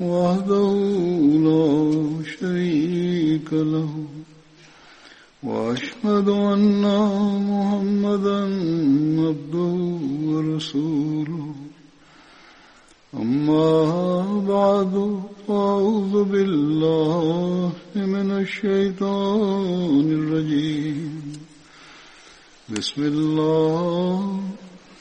وحده لا شريك له وأشهد أن محمدا عبده ورسوله. أما بعد فأعوذ بالله من الشيطان الرجيم. بسم الله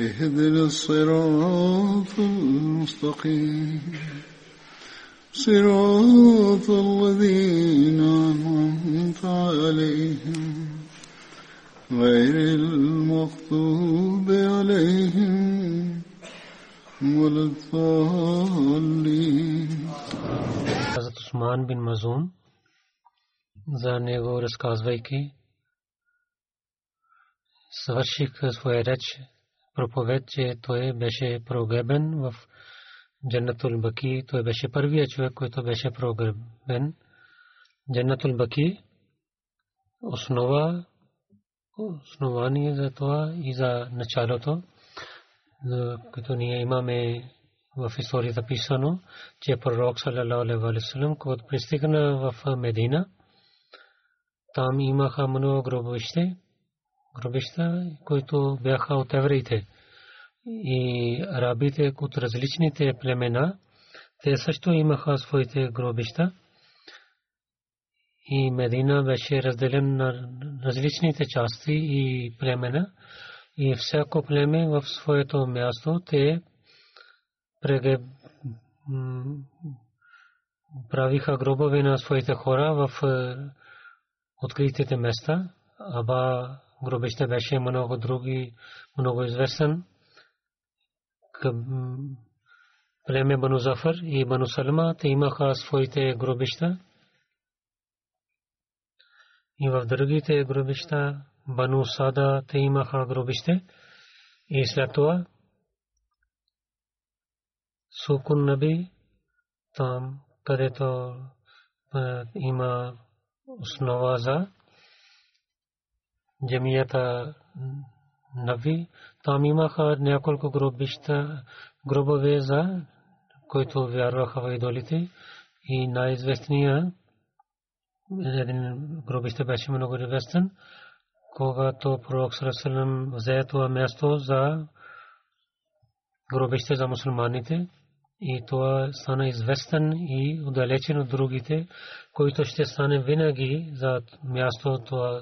اهدنا الصراط المستقيم صراط الذين أنعمت عليهم غير المغضوب عليهم ولا الضالين Хазрат Усман бин Мазун за него разказвайки свърших своя реч проповед, че той беше прогребен в Джаннатул Баки. Той беше първият човек, който беше прогребен. Джаннатул Баки основа основание за това и за началото, като ние имаме в историята писано, че пророк саллалаху гробища, които бяха от евреите. И арабите от различните племена, те също имаха своите гробища. И Медина беше разделен на различните части и племена. И всяко племе в своето място те правиха гробове на своите хора в откритите места. Аба гробище беше много други, много известен. Племе Бану Зафар и Бану Салма, те имаха своите гробища. И в другите гробища, Бану Сада, те имаха гробище. И след това Сукун Наби, там, където има основа за Наби, там имаха няколко гробища, гробове за които вярваха в идолите. И най-известният един гробище беше много известен, когато пророк Сарасалам взе това място за гробище за мусулманите. И това стана известен и отдалечен от другите, които ще стане винаги за място това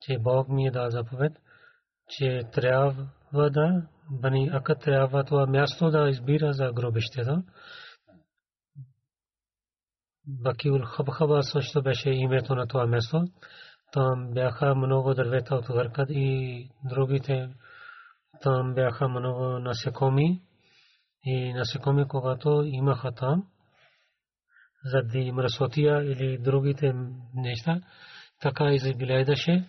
че Бог ми е дал заповед, че трябва да Бани Акът трябва това място да избира за гробището. Бакиул Хабхаба също беше името на това място. Там бяха много дървета от Гаркат и другите там бяха много насекоми и насекоми, когато имаха там, заради мръсотия или другите неща, така изглеждаше,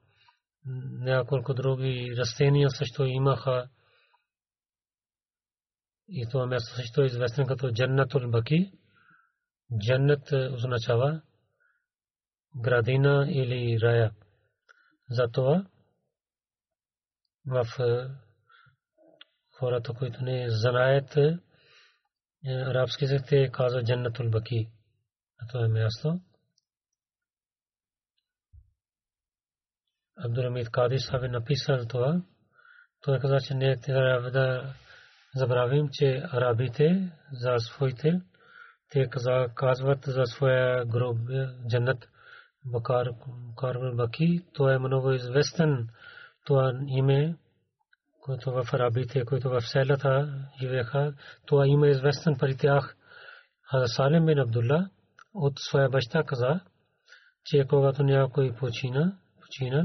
няколко други растения също имаха. И това място също е известно като Джаннатул Баки. Джаннат означава градина или рая. Затова в хората, които не знаят арабски език, те казват Джаннатул Баки. Това е място. Абдуламид Кади Саби написал това. Той каза, че не трябва да забравим, че арабите за своите, те казват за своя гроб джаннат Бакар Карбал Баки. Това е много известен това име, което в арабите, които в селата живееха, това име е известен при тях. Салим бин Абдулла от своя баща каза, че когато някой почина, починал,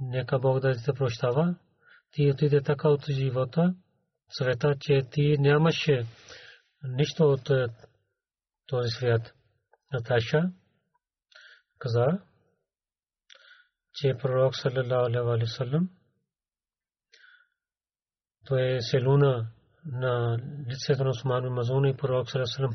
нека Бог да те прощава. Ти отиде така от живота, света, че ти нямаше нищо от този свят. Наташа каза, че пророк саллалаху алейхи салlam той се луна на лицето на Усман Мазун и пророк саллалаху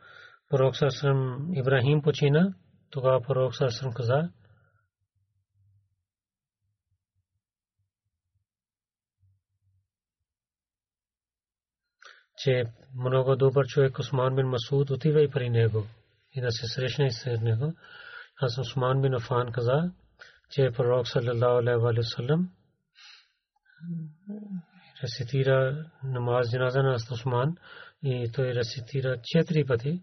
пророк Сасалам Ибрахим почина, тогава пророк Сасалам каза, че много добър човек Осман бин Масуд отива и при него и да се срещне с него. Аз Осман бин Афан каза, че пророк саллалаху алейхи ва саллям рецитира намаз джаназа на Осман и той рецитира четири пъти.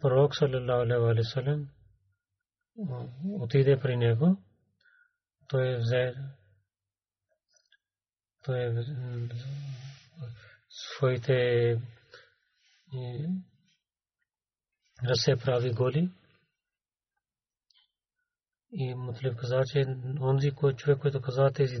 пророк саллалаху отиде при него. И Мутлив каза, онзи кой човек, който каза тези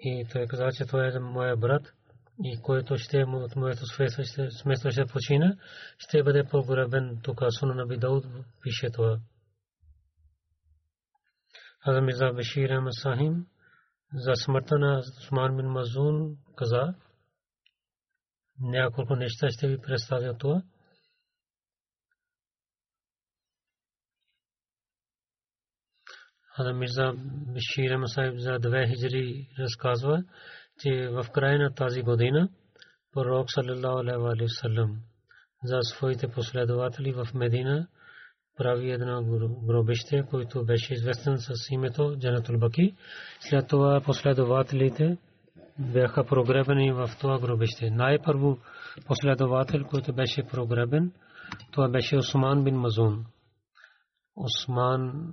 и на той на на на каза, че той е моя брат и който ще от моето сместо ще почина, ще бъде погребен тук. Суна Наби Дауд пише това. Хаза Мирза Башир за смъртта на Усман бин Мазун каза, няколко неща ще ви представя това. Хаза Мирза Башир Ахмад Сахим за две хиджри разказва, че в края на тази година пророк саллалаху алейхи ва саллям за своите последователи в Медина прави едно гробище, което беше известен с името Джанатул Баки. След това последователите бяха прогребени в това гробище. Най-първо последовател, който беше прогребен, това беше Осман бин Мазун. Осман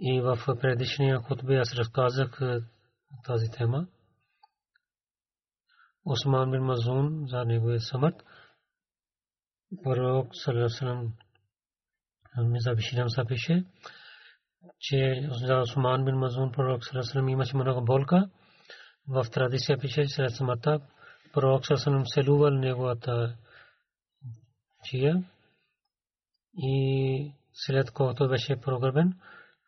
И в предишния хутбе аз разказах тази тема. Осман бин Мазун за неговия смърт пророк саллаллаху Миза Биширам са пише, че за Осман бин Мазун пророк саллаллаху имаше много болка. В традиция пише, че след смъртта пророк саллаллаху селувал неговата чия и след когато беше прогребен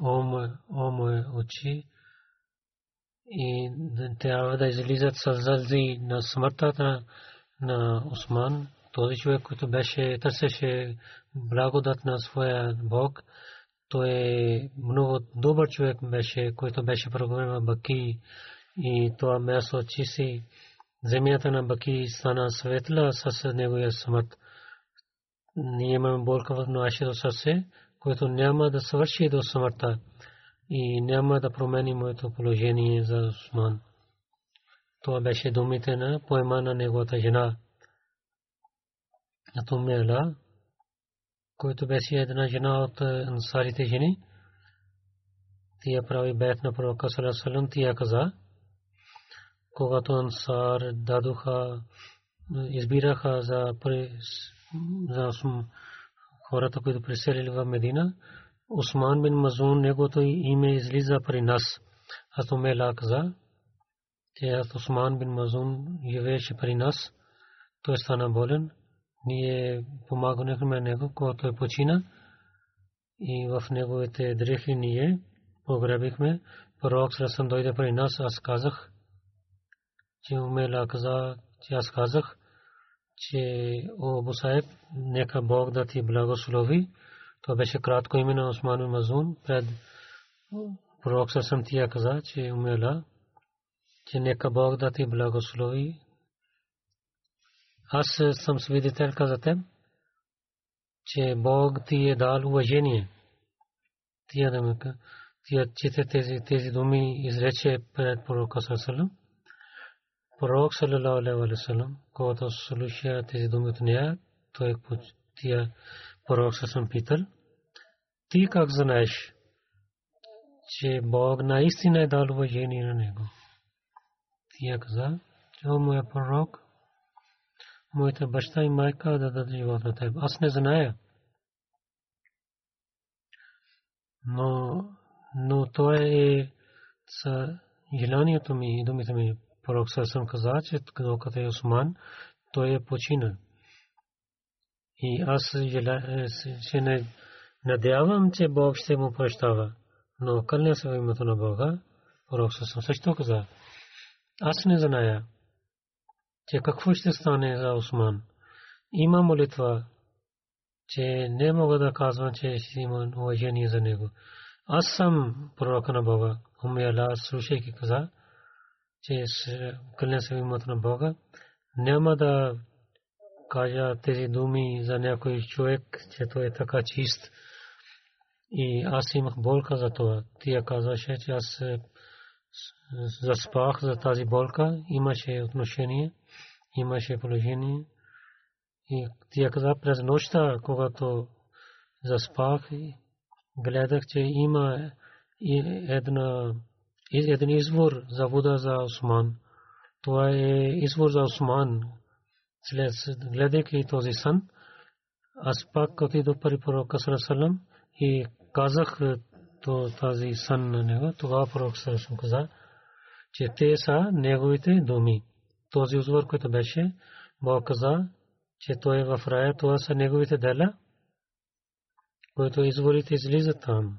О мое очи, и трябва да излизат сълзи на смъртта на Осман, този човек, който беше търсеше благодат на своя Бог, той е много добър човек беше, който беше програма Баки и това място чиси. Земята на Баки стана светла с неговия смърт. Ние имаме болка в нашето сърце, което няма да свърши до смъртта и няма да промени моето положение за Усман. Това беше думите на поема на неговата жена. На Тумела, който беше една жена от ансарите жени, тия прави бед на пророка Салесалам, тия каза, когато ансар дадоха, избираха за, за хората, които преселили в Медина, Усман бин Мазун, неговото име излиза при нас. Аз Умела каза, че аз Усман бин Мазун живееше при нас. Той стана болен. Ние помагахме него, когато той почина. И в неговите дрехи ние погребихме. Пророк Срасъм дойде при нас. Аз казах, че Умела каза, че аз казах, че о Бусаеб, нека Бог да ти благослови. Това беше кратко име на Осман Мазун. Пред пророк съм тия каза, че умела, че нека Бог да ти благослови. Аз съм свидетел за теб, че Бог ти е дал уважение. Тия тия чете тези, тези думи изрече пред пророка Салалалам. Пророк Салалалаху алейхи ва салlam, когато слуша тези думи от нея, той тия пророк съм питал, ти как знаеш, че. Пророк Сърсъм каза, че докато е Осман, той е починал. И аз се не надявам, че Бог ще му прощава. Но кълня се в името на Бога, пророк Сърсъм също каза, аз не зная, че какво ще стане за Осман. Има молитва, че не мога да казвам, че ще има уважение за него. Аз съм пророка на Бога. Уми Аллах, слушайки каза, че кълня се името на Бога, няма да кажа тези думи за някой човек, че той е така чист. И аз имах болка за това. Тя казваше, че аз заспах за тази болка, имаше отношение, имаше положение. И тя каза през нощта, когато заспах, гледах, че има една, един извор за вода за Осман. Това е извор за Осман. Гледайки този сън, аз пак отидох при пророка Салам и казах тази сън на него. Тогава пророк Салам каза, че те са неговите думи. Този извор, който беше, Бог каза, че той е в рая, това са неговите дела, които изворите излизат там.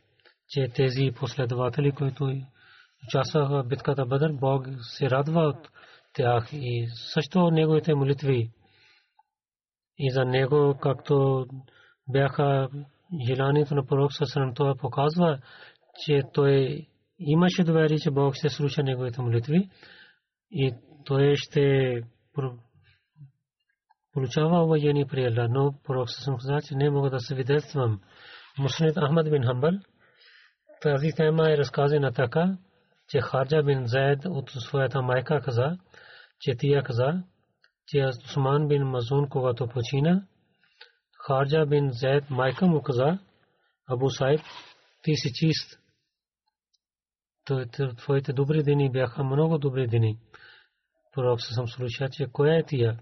че тези последователи, които участваха в битката Бадър, Бог се радва от тях и също неговите молитви. И за него, както бяха желанието на пророк Салам, това показва, че той имаше доверие, че Бог ще слуша неговите молитви и той ще получава уважение при Аллах. Но пророк съм каза, че не мога да се видетствам. Муснит Ахмад бин Хамбал тази тема е разказана така, че Харджа бин Зайд от своята майка каза, че тия каза, че Усман бин Мазун, когато почина, Харджа бин Зайд майка му каза, Абу Сайб, ти си чист. Твоите добри дни бяха много добри дни. Пророк съм слуша, че коя е тия?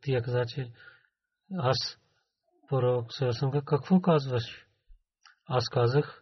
Тия каза, че аз пророк съм какво казваш? Аз казах,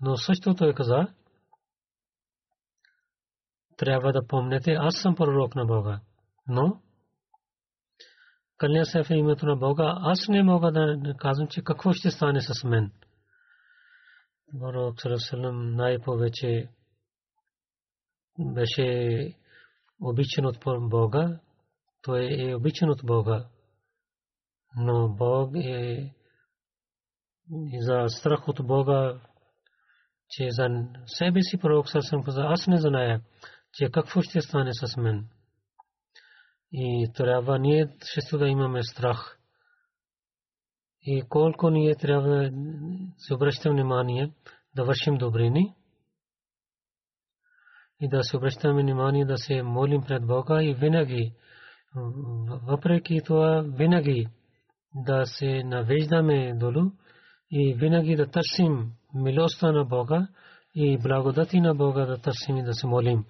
Но също той каза, трябва да помнете, аз съм пророк на Бога. Но, кълня се в името на Бога, аз не мога да казвам, че какво ще стане с мен. Пророк Салам най-повече беше обичан от Бога, той е обичан от Бога. Но Бог е за страх от Бога, че за себе си пророк съм каза, аз не зная, че какво ще стане с мен. И трябва ние също да имаме страх. И колко ние трябва да се обръщаме внимание да вършим добрини и да се обръщаме внимание да се молим пред Бога и винаги, въпреки това, винаги да се навеждаме долу и винаги да търсим милостта на Бога и благодати на Бога да търсим и да се молим,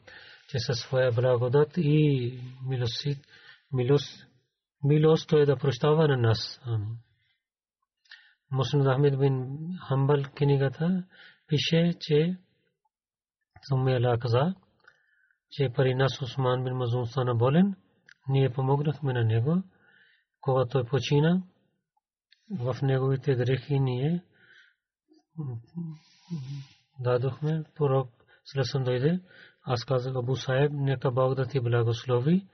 че със своя благодат и милост, милост, милост той да прощава на нас. Мусlim Ахмед бин Хамбал книгата пише, че Сумми Ала каза, че пари нас Усман бин Мазун стана болен, ние помогнахме на него, когато той почина, в неговите грехи ние дадохме, пророк Слесън дойде. Аз казах, Абу Сайб, нека Бог да ти благослови.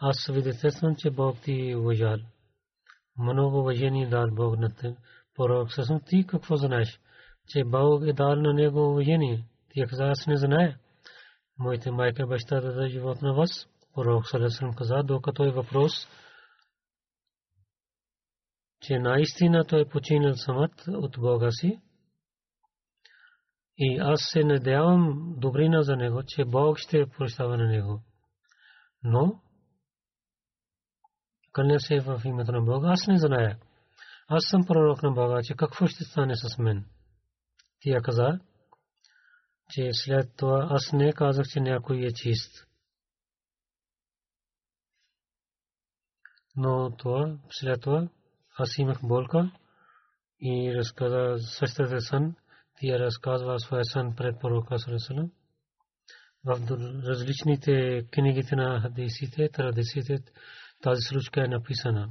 Аз свидетелствам, че Бог ти уважал. Много уважение дал Бог на те. Пророк Слесън, ти какво знаеш? Че Бог е дал на него уважение. Ти каза, аз не знае. Моите майка баща да даде живот на вас. Пророк Слесън каза, докато е въпрос, че наистина той починал самът от Бога си. И аз се надявам добрина за него, че Бог ще прощава на него. Но, кълня се в името на Бога, аз не зная. Аз съм пророк на Бога, че какво ще стане с мен. Тя каза, че след това аз не казах, че някой е чист. Но това, след това, аз имах болка и разказа същата сън, тя разказва своя сън пред пророка Сарасалам. В различните книгите на хадисите, традициите, тази случка е написана.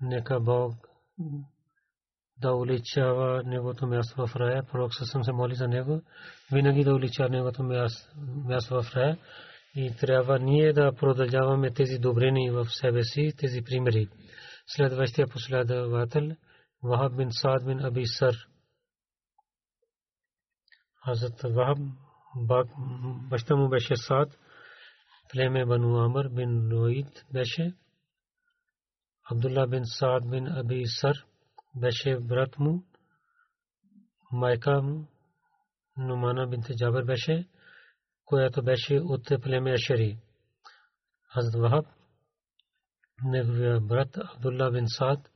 Нека Бог да уличава неговото място в рая. Пророк съм се моли за него. Винаги да уличава неговото място в рая. И трябва ние да продължаваме тези добрини в себе си, тези примери. Следващия последовател وہب بن سعد بن ابی سر۔ حضرت وہب بشتم بیش سعد فلیم بنو عمر بن نوید بیش عبداللہ بن سعد بن ابی سر بیش برتم مائکہ نمانہ بن تجابر بیش کویا تو بیش ات فلیم اشری حضرت وہب نے برت عبداللہ بن سعد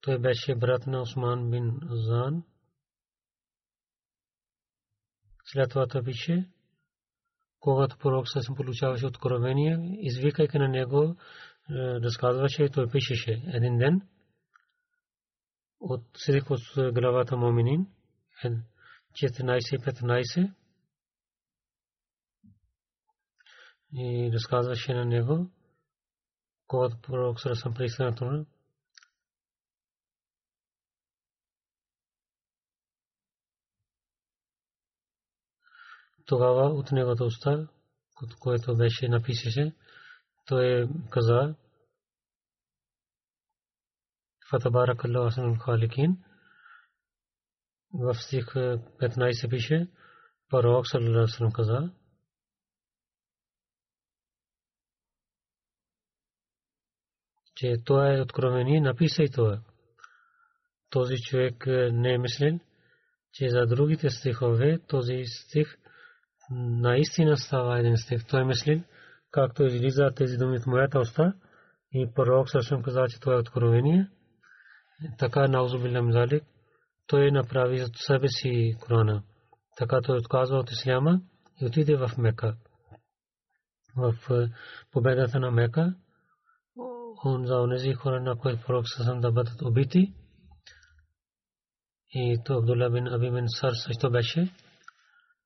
той беше брат на Осман бин Зан. След това той пише, когато пророк се получаваше откровение, извикайки на него, разказваше, той пишеше един ден от седих от главата Моминин, 14-15 и разказваше на него, когато пророк съм пристигна тогава от неговата уста, от което беше написаше, той е каза Фатабарак Аллах Асанул Халикин в стих 15 пише Пророк Салалалаху каза че това е откровение, написай това. Този човек не е мислен, че за другите стихове този стих наистина става един стих. Той е мислен, както излиза тези думи от моята уста и пророк също каза, че това е откровение така наузубилля залик, той направи за себе си Корана. Така той отказва от Исляма и отиде в Мека. В е, победата на Мека, он за онези хора, на които пророк Сасан да бъдат убити. И то Абдулла бин Аби бин Сар също беше,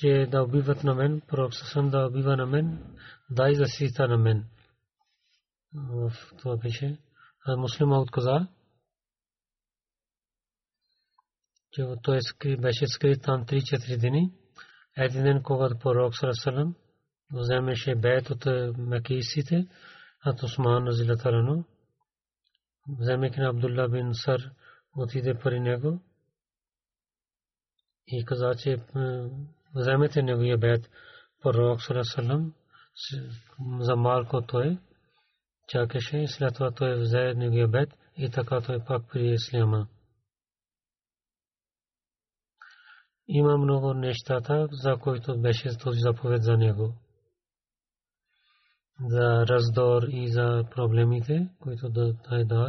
че да убиват на мен, пророк Сасам да убива на мен, дай защита на мен. В това пише муслима отказа, че той беше скрит там 3-4 дни. Един ден, когато пророк Сарасалам вземеше бед от мекисите, от Осман Назилатарано, вземайки на Абдулла бин Сар, отиде при него и каза, че вземете неговия бед пророк Салам за малко той чакаше и след това той взе неговия бед и така той пак при исляма. Има много нещата, за които беше този заповед за него. За раздор и за проблемите, които да дай дал.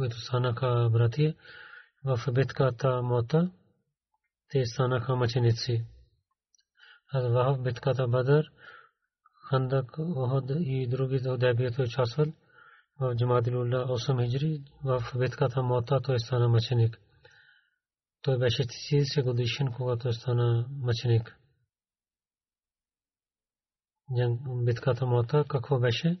които станаха братия в битката Мота, те станаха мъченици. А в битката Бадър, Хандак, Оход и другите Худайбията участват в Джамадилулла 8 хиджри, в битката Мота той стана мъченик. Той беше 30 годишен, когато стана мъченик. Битката Мота какво беше?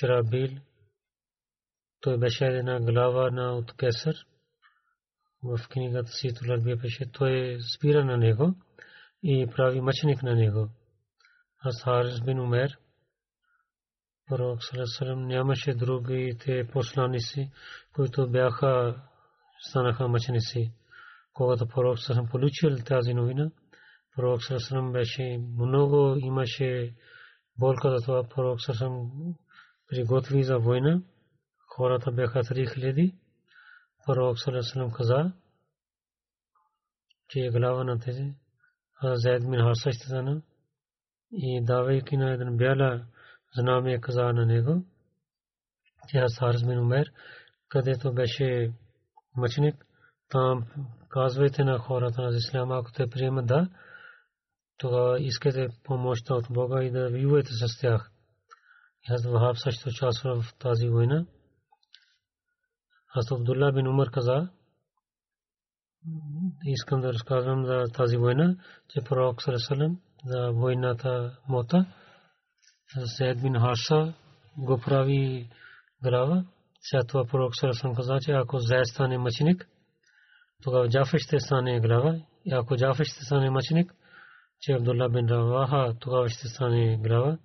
Шрабил. Той беше една глава на от Кесър. В книгата си Туларбия беше. Той спира на него и прави мъченик на него. Аз Харис бин Умер, пророк Салесалем, нямаше другите посланици, които бяха станаха мъченици. Когато пророк Салесалем получил тази новина, пророк Салесалем беше много, имаше болка за това пророк Салесалем приготви за война. Хората бяха 3000. Пророк Салесалам каза, че е глава на тези. Зайд мин Харса стана. И давайки на един бяла знаме каза на него, че аз Харс мин Умер, където беше мъченик, там казвайте на хората на Исляма, ако те приемат да, тогава искате помощта от Бога и да воювате с тях. Аз Вахаб също участва в тази война. Аз Абдулла бин Умар каза, искам да разказвам за тази война, че пророк Сарасалам за войната Мота, Сейд бин Харса го прави глава. След това пророк Сарасалам каза, че ако Зайд стане мъченик, тогава Джафер ще стане глава. И ако Джафер ще стане мъченик, че Абдулла бин Раваха тогава ще стане глава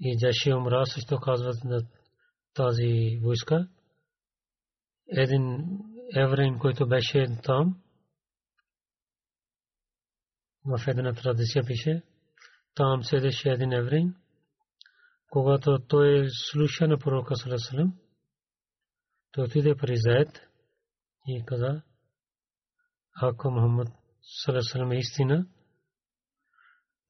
и Джаши Умра също казват на тази войска. Един еврейн, който беше там, в една традиция пише, там седеше един еврейн, когато той слуша на пророка Салесалем, той отиде при Заед и каза, ако Мухаммад Салесалем е истина,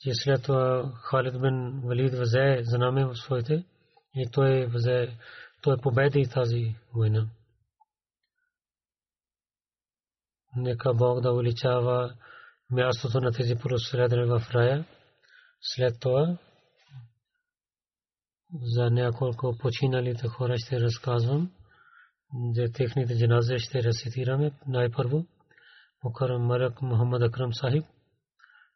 че след това Халид бин Валид взе знаме в своите и той взе, той победи тази война. Нека Бог да увеличава мястото на тези проследвания в рая. След това за няколко починалите хора ще разказвам. За техните джаназе ще рецитираме най-първо. Мукарам Мухаммад Акрам Сахиб,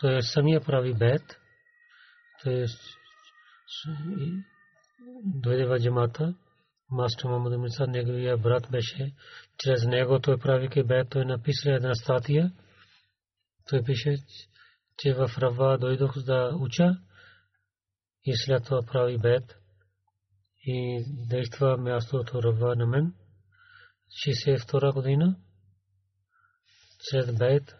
той самия прави бед. Той дойде в джамата. Мастер Мамад Миса, неговия брат беше. Чрез него той прави ке бед. Той написа една статия. Той пише, че в Рава дойдох да уча и след това прави бед и действа мястото Рава на мен. 62 година след бед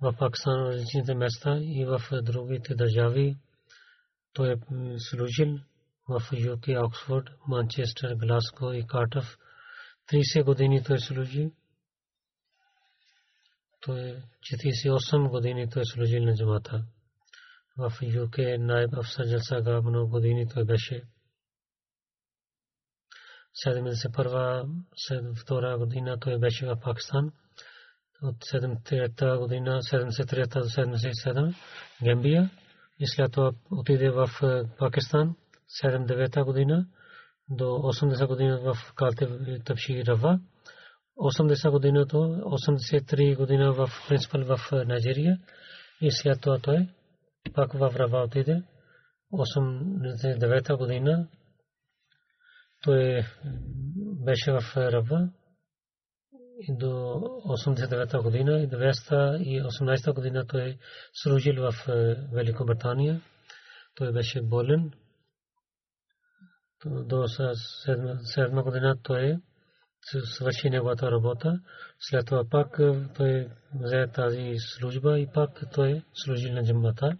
в Пакистан, в различните места и в другите държави. Той е служил в ЮК, Оксфорд, Манчестър, Гласго и Картъв. 30 години той служи. Той 48 години той служил на джамата. В ЮК Найб Афсар Джалсага много години той беше. 71 година той беше в Пакистан от 73-та година, 73-та до 77 Гамбия. И след това отиде в Пакистан 79-та година до 80 година в Калте Тапши Рава 80 година до 83 година в принципал в Найджерия и след това той пак в Рава отиде. 89-та година той беше в Рава до 89 година и 218 година той служил в Великобритания. Той беше болен. До 7 година той свърши неговата работа. След това пак той взе тази служба и пак той служил на джамата.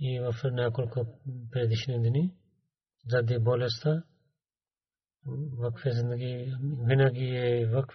И в няколко предишни дни заради болестта вакфе зиндagi винаги е вакф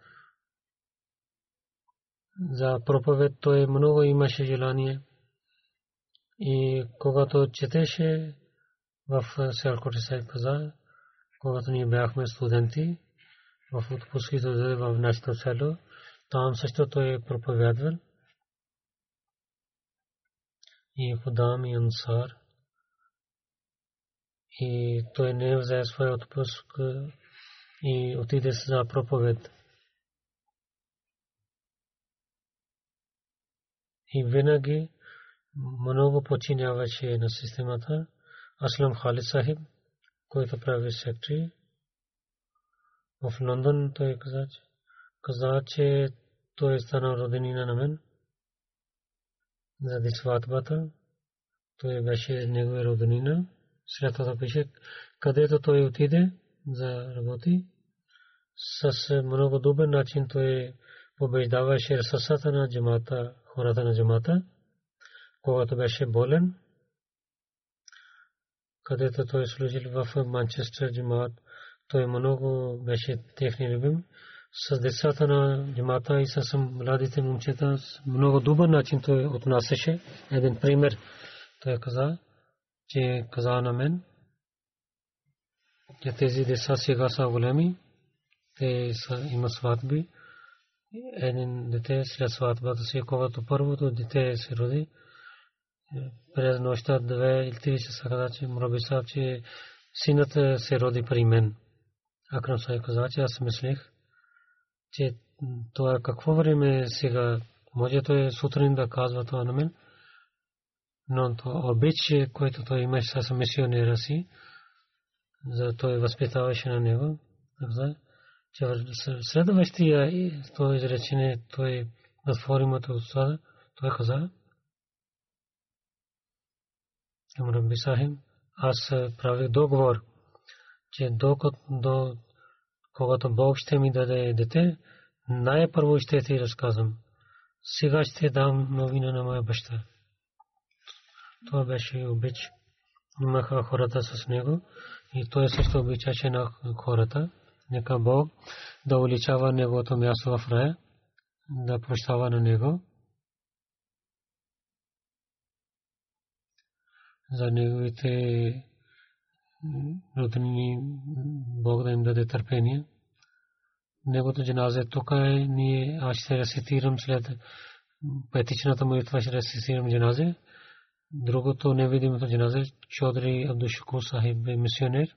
за проповед той много имаше желание. И когато четеше в Селкоти Сайд каза, когато ние бяхме студенти в отпуските в нашето село, там също той е проповядвал. И Худам и Ансар. И той не взе своя отпуск и отиде за проповед. И винаги много починяваше на системата. Аслам Халид Сахиб, който прави сектори, в Лондон той каза, каза, че той стана роденина на мен. Заради сватбата, той беше негова роденина. След това пише, където той отиде за работи, с много добър начин той побеждаваше ръсасата на джамата, хората на джамата, когато беше болен, където той служил в Манчестър джамат, той много беше техни любим. С децата на джамата и с младите момчета много добър начин той отнасяше. Един пример той каза, че каза на мен, че тези деца сега са големи, те са, има сватби. Един дете след сватбата си, когато първото дете се роди, през нощта две или три часа каза, че Мрабисав, че синът се роди при мен. Акрам Сай каза, че аз мислех, че това какво време сега, може той сутрин да казва това на мен, но то обич, който той имаше с мисионера си, за той възпитаваше на него. Че следващия това изречение, той възформата от това, той каза, Рабби Сахим, аз правих договор, че до когато Бог ще ми даде дете, най-първо ще ти разказвам. Сега ще дам новина на моя баща. Това беше обич. Имаха хората с него и той също обичаше на хората. Нека Бог да увеличава неговото място в рая, да прощава на него. За неговите роднини Бог да им даде търпение. Негото джаназе тук е, ние аз ще рецитирам след петичната молитва ще рецитирам джаназе. Другото невидимото джаназе, Чодри Абдушуку Сахиб е мисионер.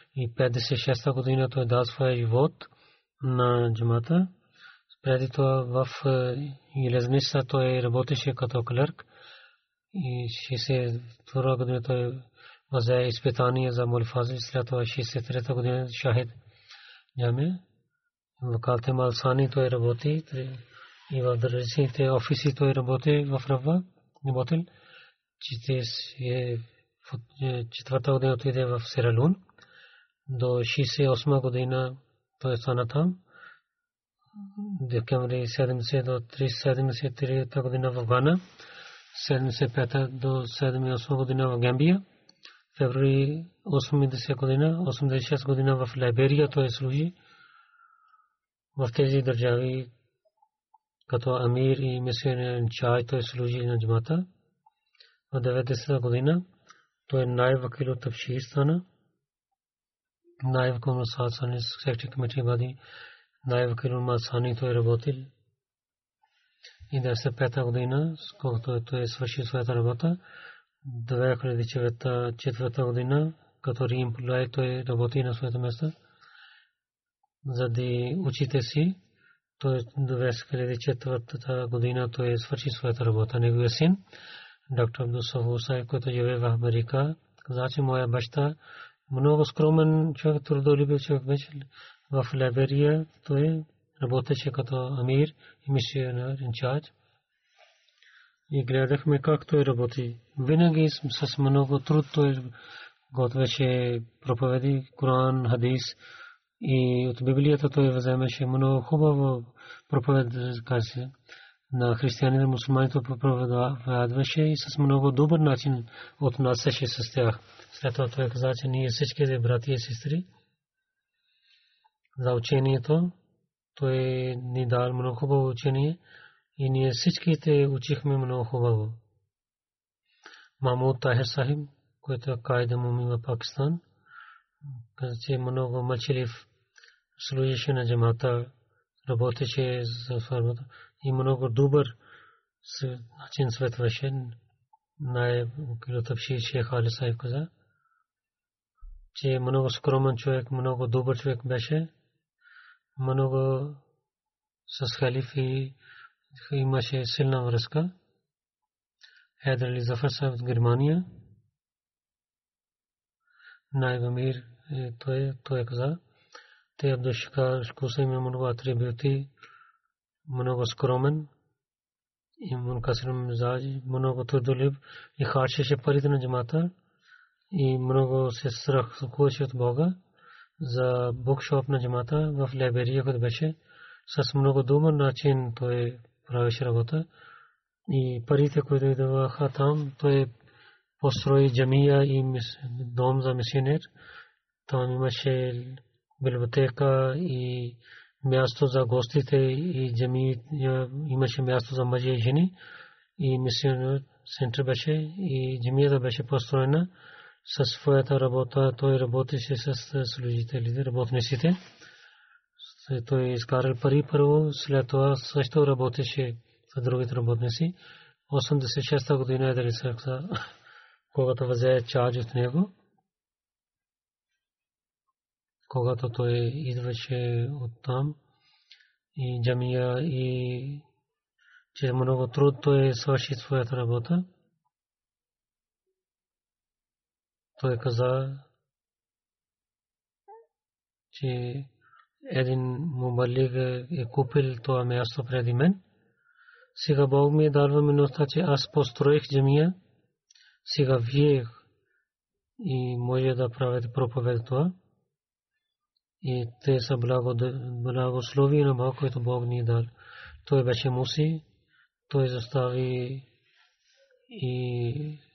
И 56 година той дал своя живот на джамата. Преди това в Елезница той работеше като клерк и 62 година той взе изпитание за Мулфазил, след това 63 година шахид джаме. В Калтемал Сани той работи и в държавните офиси той работи в Рава, работил. Четвърта година отиде в Сералун. До 68 година той стана там. Декември 70 до 73 година в Гана. 75 до 78 година в Гамбия, февруари 80 година, 86 година в Либерия той служи. В тези държави като амир и мисионер чай той служи на джамата. В 90 година той най-вакил от Табшир стана. Най-вакил на Сасани секретар комитет бъде най-вакил Масани той работил и 95 година, когато той свършил своята работа, 2004 година, като Рим Пулай, той работи на своето место. Заради учите си, той 2004 година той свърши своята работа. Неговия син, доктор Абдусов Усай, който живее в Америка, каза, че моя баща много скромен човек, трудолюбив човек беше в Либерия, той работеше като амир и мисионер инчарж. И гледахме как той работи. Винаги с много труд той готвеше проповеди, Коран, хадис и от Библията той вземеше много хубаво проповед на християните, мусулманите проповядваше и с много добър начин отнасяше с тях. След това той каза, че ние всички брати и сестри, за учението. Той ни дал много хубаво учение и ние всичките учихме много хубаво. Мамуд Тахир Сахиб, който е кайда муми в Пакистан, каза, че много мълчалив служеше на джамата, работеше за фармата и много добър начин светваше. Най-килотъпши шех Али Сахиб каза, че много скромен човек, много добър човек беше, много с халифи имаше силна връзка. Хайдар Али Зафар Сахиб от Германия, Наиб Амир, той, той каза, те Абдул Шикар Шкуса има много атрибути, много скромен, и Мункасир Мизаж, много трудолюб и харчеше парите на джамата и много се страх сукуваше от Бога за букшоп на джамата в Либерия, който беше с много добър начин той правеше работа и парите, които идваха там, той построи джамия и дом за мисионер. Там имаше библиотека и място за гостите и джами имаше място за мъже и жени и мисионер център беше и джамията беше построена със своята работа. Той работеше с служителите, работниците. Той изкарал пари първо, след това също работеше с другите работници. 86-та година е дали съркса, когато взе чарж от него. Когато той идваше от там и джамия и че много труд той свърши своята работа. Той каза, че един мубалиг е купил това място преди мен. Сега Бог ми е дал минута, че аз построих джамия. Сега вие и може да правите проповед това. И те са благослови на Бог, който Бог ни е дал. Той беше муси, той застави и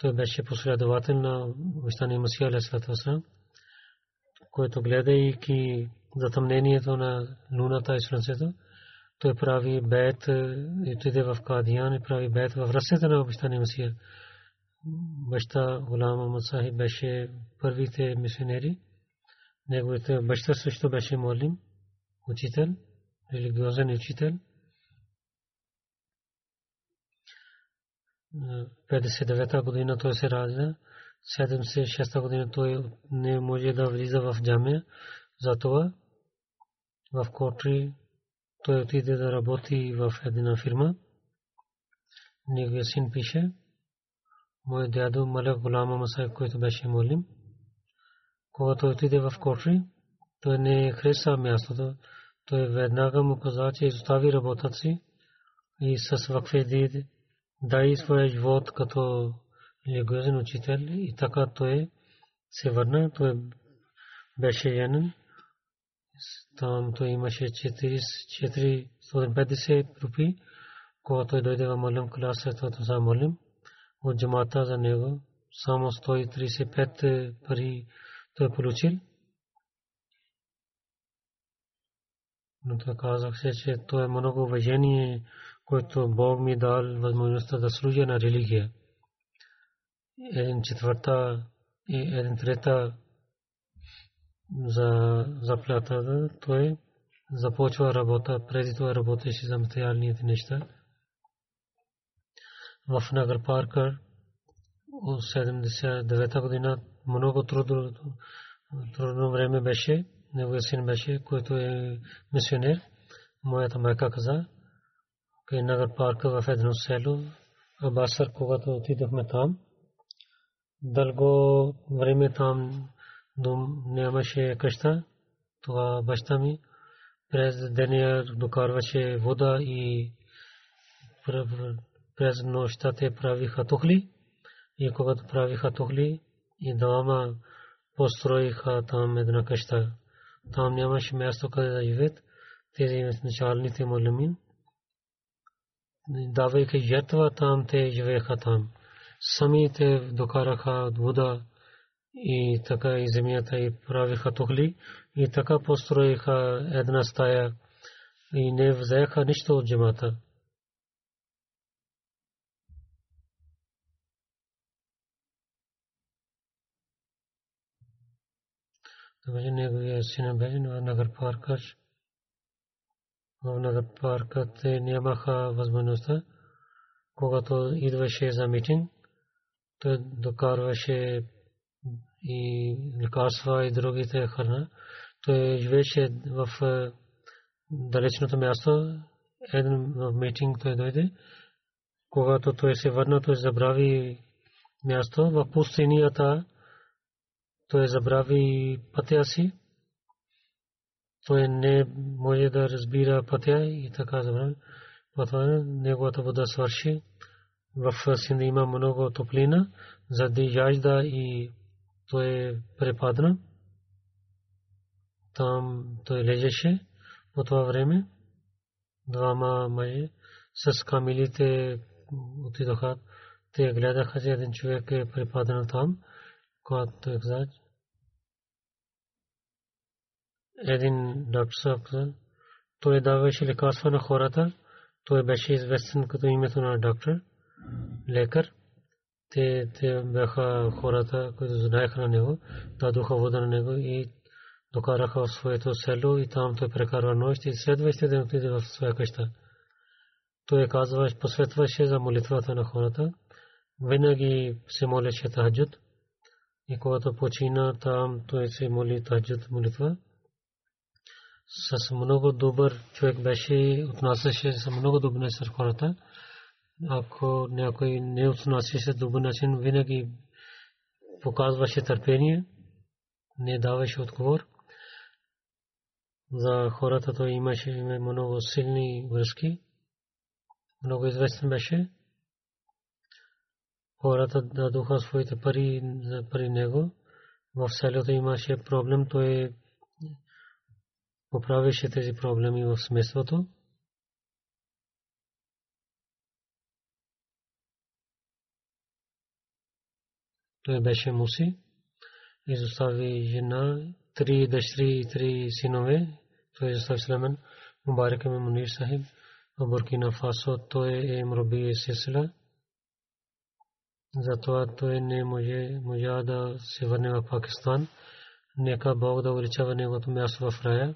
той беше последовател на Вистани Масия Алейхиссалам, който гледайки затъмнението на луната и слънцето, той прави бед и отиде в Кадиян и прави бед в ръцете на Вистани Масия. Баща Гулам Мусахи беше първите мисионери. Неговите баща също беше молим, учител, религиозен учител. 59-та година той се ражда, 76-та година той не може да влиза в джамия, затова в Котри той отиде да работи в една фирма. Неговия син пише, мой дядо Малак Гулама Масай, който беше молим, когато отиде в Котри, той не хареса мястото, той веднага му каза, че изостави работата си и с вакфедид дай своя живот като религиозен учител и така той се върна. Той беше женен. Там той имаше 450 рупи. Когато той дойде в Малим класа, това за Малим. От джамата за него само 135 пари той получил. Но той казах се, че то е много уважение който Бог ми дал възможността да служа на религия. Един четвърта и един трета за заплатата, той започва работа, преди това работеше за материалните неща. В Нагар Паркър от 79 година много трудно, трудно време беше. Неговия син беше, който е мисионер. Моята майка каза, кай Нагар парка в едно село. Абасър, когато отидохме там, дълго време там нямаше къща. Това баща ми през деня докарваше вода и през нощта те правиха тухли и когато правиха тухли и двама построиха там една къща. Там нямаше място къде да живеят тези началните мулимин. Давайки жертва там те живееха там. Самите докараха вода и така и земята и правиха тухли и така построиха една стая и не взеха нищо от джамата. Takže неговия син беше в Нагар Паркаш. Нагар Парка те нямаха възможността, когато идваше за митинг, той докарваше и лекарства и другите храна. Той живееше в далечното място. Един в митинг той дойде. Когато той се върна, той забрави място в пустинята. Той забрави пътя си. Той не може да разбира пътя и така забрави. Потом неговата вода свърши. В Синда има много топлина, заради яжда и той препадна. Там той лежеше по това време. Двама мъже с камилите отидоха. Те гледаха, че един човек е препаднал там, когато той каза. Един доктор той даваше лекарства на хората. Той беше известен като името на доктор, лекар те, те бяха хората, които знаеха на него, дадоха вода на него и докараха в своето село и там той прекарва нощ и следващия ден отиде в своя къща. Той казва, посветваше за молитвата на хората. Винаги се молеше таджуд. И когато почина там, той се моли таджуд молитва. С много добър човек беше, отнасяше с много добър с хората ако някой не отнасяше добър начин, винаги показваше търпение, не даваше отговор. За хората той имаше много силни връзки. Много известен беше. Хората дадоха своите пари за пари него. В селото имаше проблем, той поправише тези проблеми в смесвото. той беше муси. Изостави жена, три дъщери и три синове. Той изостави Слемен, Мубарак ме Мунир Сахиб. В Буркина Фасо той е мроби сесила. Затова той не може, може да се върне в Пакистан. Нека Бог да увеличава неговото място в рая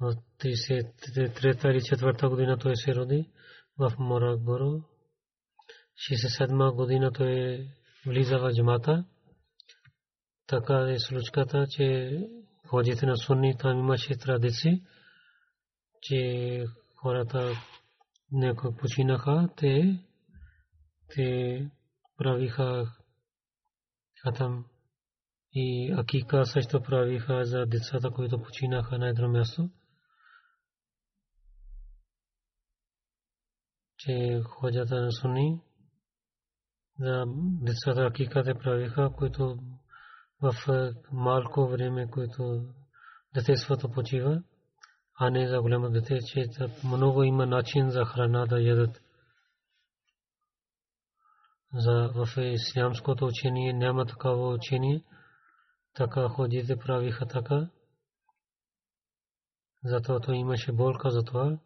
От 33 или 4 година той се роди в Морагборо. 67 година той влиза в джамата. Така е случката, че ходите на сунни, там имаше традиции, че хората някой починаха, те, те правиха хатам и акика също правиха за децата, които починаха на едно място. Че ходят на сунни, за децата акиката правиха, които в малко време, които детеството почива, а не за голямо дете, че много има начин за храна да ядат. За в ислямското учение няма такава учение, така ходите правиха така. Затова имаше болка за това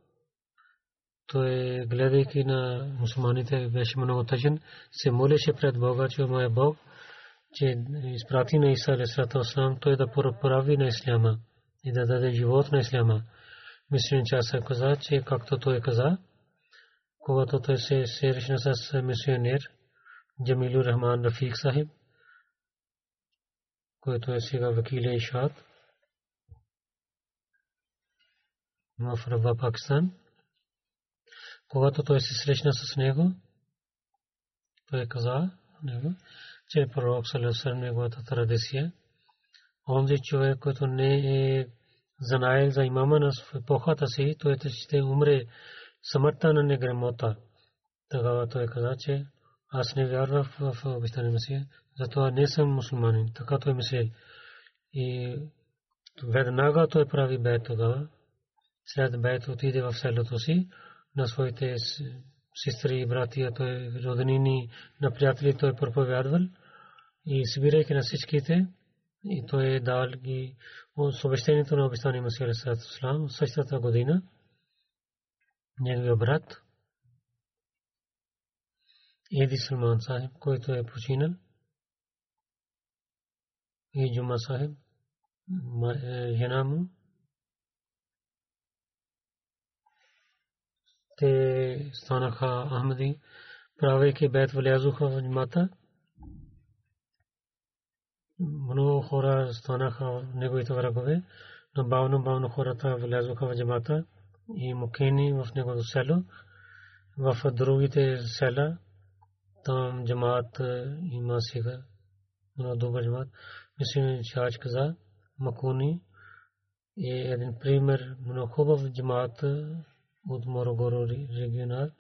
той гледайки на мусулманите беше много тъжен, се молеше пред Бога, че моя Бог, че изпрати на Иса Алисалата Ослам, той да прави на Исляма и да даде живот на Исляма. Мислен Часа каза, че както той каза, когато той се срещна с мисионер Джамилур Рахман Рафик Сахиб, който е сега вакиле Ишат в Раба Пакистан. Когато той се срещна с него, той каза него, че пророк Салесър неговата традиция. Онзи човек, който не е занаел за имама на епохата си, той ще умре смъртта на негремота. Тогава той каза, че аз не вярвам в обещания Месия, затова не съм мусулманин. Така той мисли. И веднага той прави бед тогава. След бед отиде в селото си на своите сестри и братия, той роднини, на приятели той проповядвал и събирайки на всичките, и той е дал ги съобщението на обещания Масия Салам същата година. Неговия брат Еди Салман Сахиб, който е починал, и Джума Сахиб, жена му, те станаха Ахмади, правейки бед влязоха в джамата. Много хора станаха неговите врагове, но бавно бавно хората влязоха в джамата и мукени в неговото село. В другите села там джамат има сега. Много добър джамат. Мисля, че Ач каза, Макуни е един пример, много хубав джамат от Морогоро регионал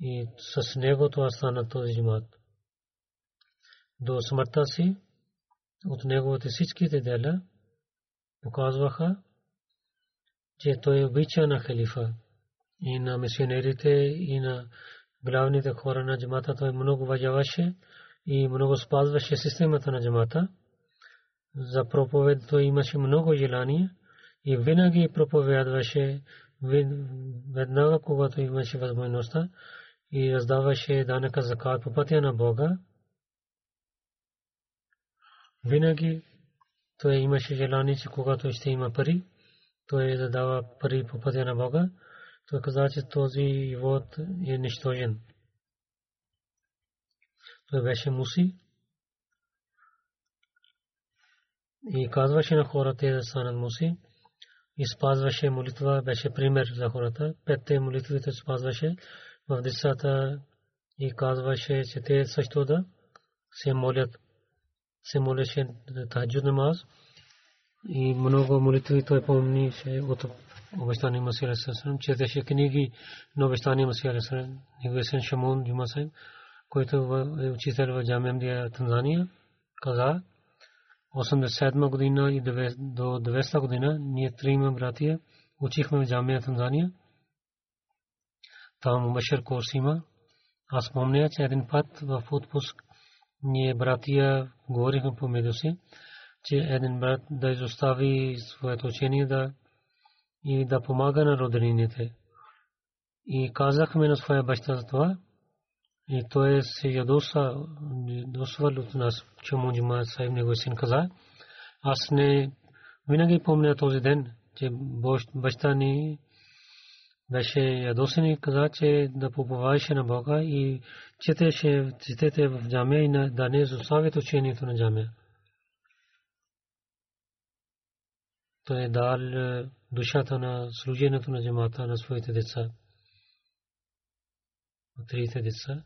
и с него това стана този джимат. До смъртта си от неговите всичките дела показваха, че той обича на халифа и на мисионерите и на главните хора на джамата. Той много въжаваше и много спазваше системата на джамата. За проповед той имаше много желание и винаги проповядваше веднага, когато имаше възможността и раздаваше данъка закат по пътя на Бога, винаги той имаше желание, че когато ще има пари, той да дава пари по пътя на Бога. Той каза, че този вод е нищожен. Той беше муси и казваше на хората да станат муси и спазваше молитва, беше пример за хората. Петте молитвите спазваше в децата и казваше, че те също да се молят. Се молеше таджуд намаз и много молитви той помнише от обещания Масия Алисалам, четеше книги на обещания Масия Алисалам, неговия син Шамун който е учител в Джамия Танзания, каза, 87 година и до 900 година ние трима братия учихме в джамия Танзания. Там Мушер Корсима. Аз помня, че един път в отпуск ние братия говорихме помежду си, че един брат да изостави своето учение да и да помага на роднините. И казахме на своя баща за това, и той се ядоса, досвал от нас, че му джима сайб него син каза. Аз не винаги помня този ден, че баща ни беше ядосен и каза, че да поповаваше на Бога и четеше цитете в джамия и да не заставят учението на джамия. Той е дал душата на служението на джамата на своите деца. Трите деца.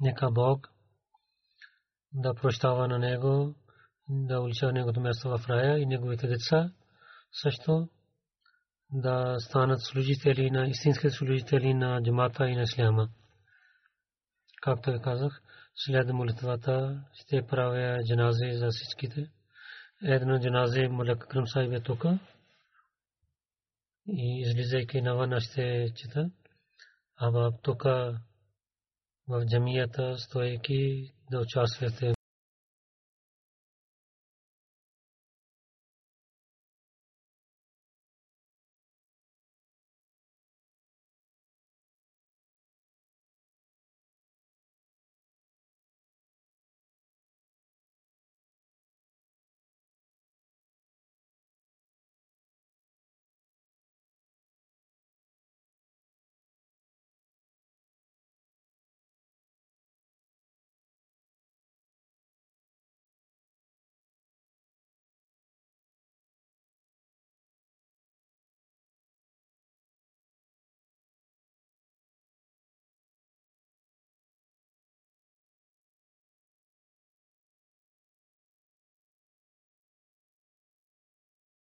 Нека Бог да прощава на него, да уличава неговото място в рая и неговите деца също да станат служители на истински служители на джамата и на исляма. Както ви казах, след молитвата ще правя джанази за всичките. Едно джанази Мулак Крам Сайб е тук и излизайки навън ще чета. А тук в джамията, стоейки да участвате